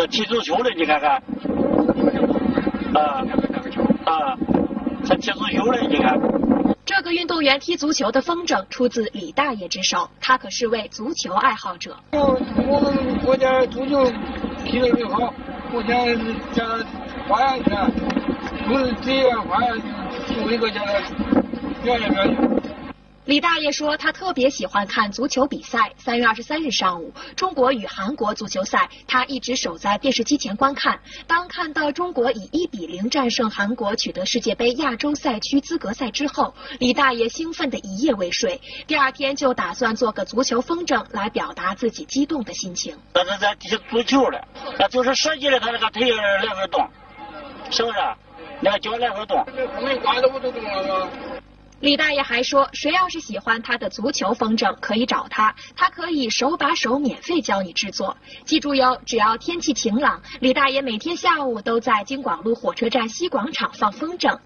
那踢足球的，你看看，啊啊，他踢足球的，你看。这个运动员踢足球的风筝出自李大爷之手，他可是位足球爱好者。我们国家足球踢得最好，国家叫花样去，不是职业花样，就一个叫表演表演。李大爷说，他特别喜欢看足球比赛。三月二十三日上午，中国与韩国足球赛，他一直守在电视机前观看。当看到中国以一比零战胜韩国，取得世界杯亚洲赛区资格赛之后，李大爷兴奋的一夜未睡。第二天就打算做个足球风筝来表达自己激动的心情。那是在踢足球的，那就是设计的，他那个腿来回动，是不是？那个脚来回动。没挂着我都动了。李大爷还说，谁要是喜欢他的足球风筝，可以找他，他可以手把手免费教你制作。记住哟，只要天气晴朗，李大爷每天下午都在京广路火车站西广场放风筝。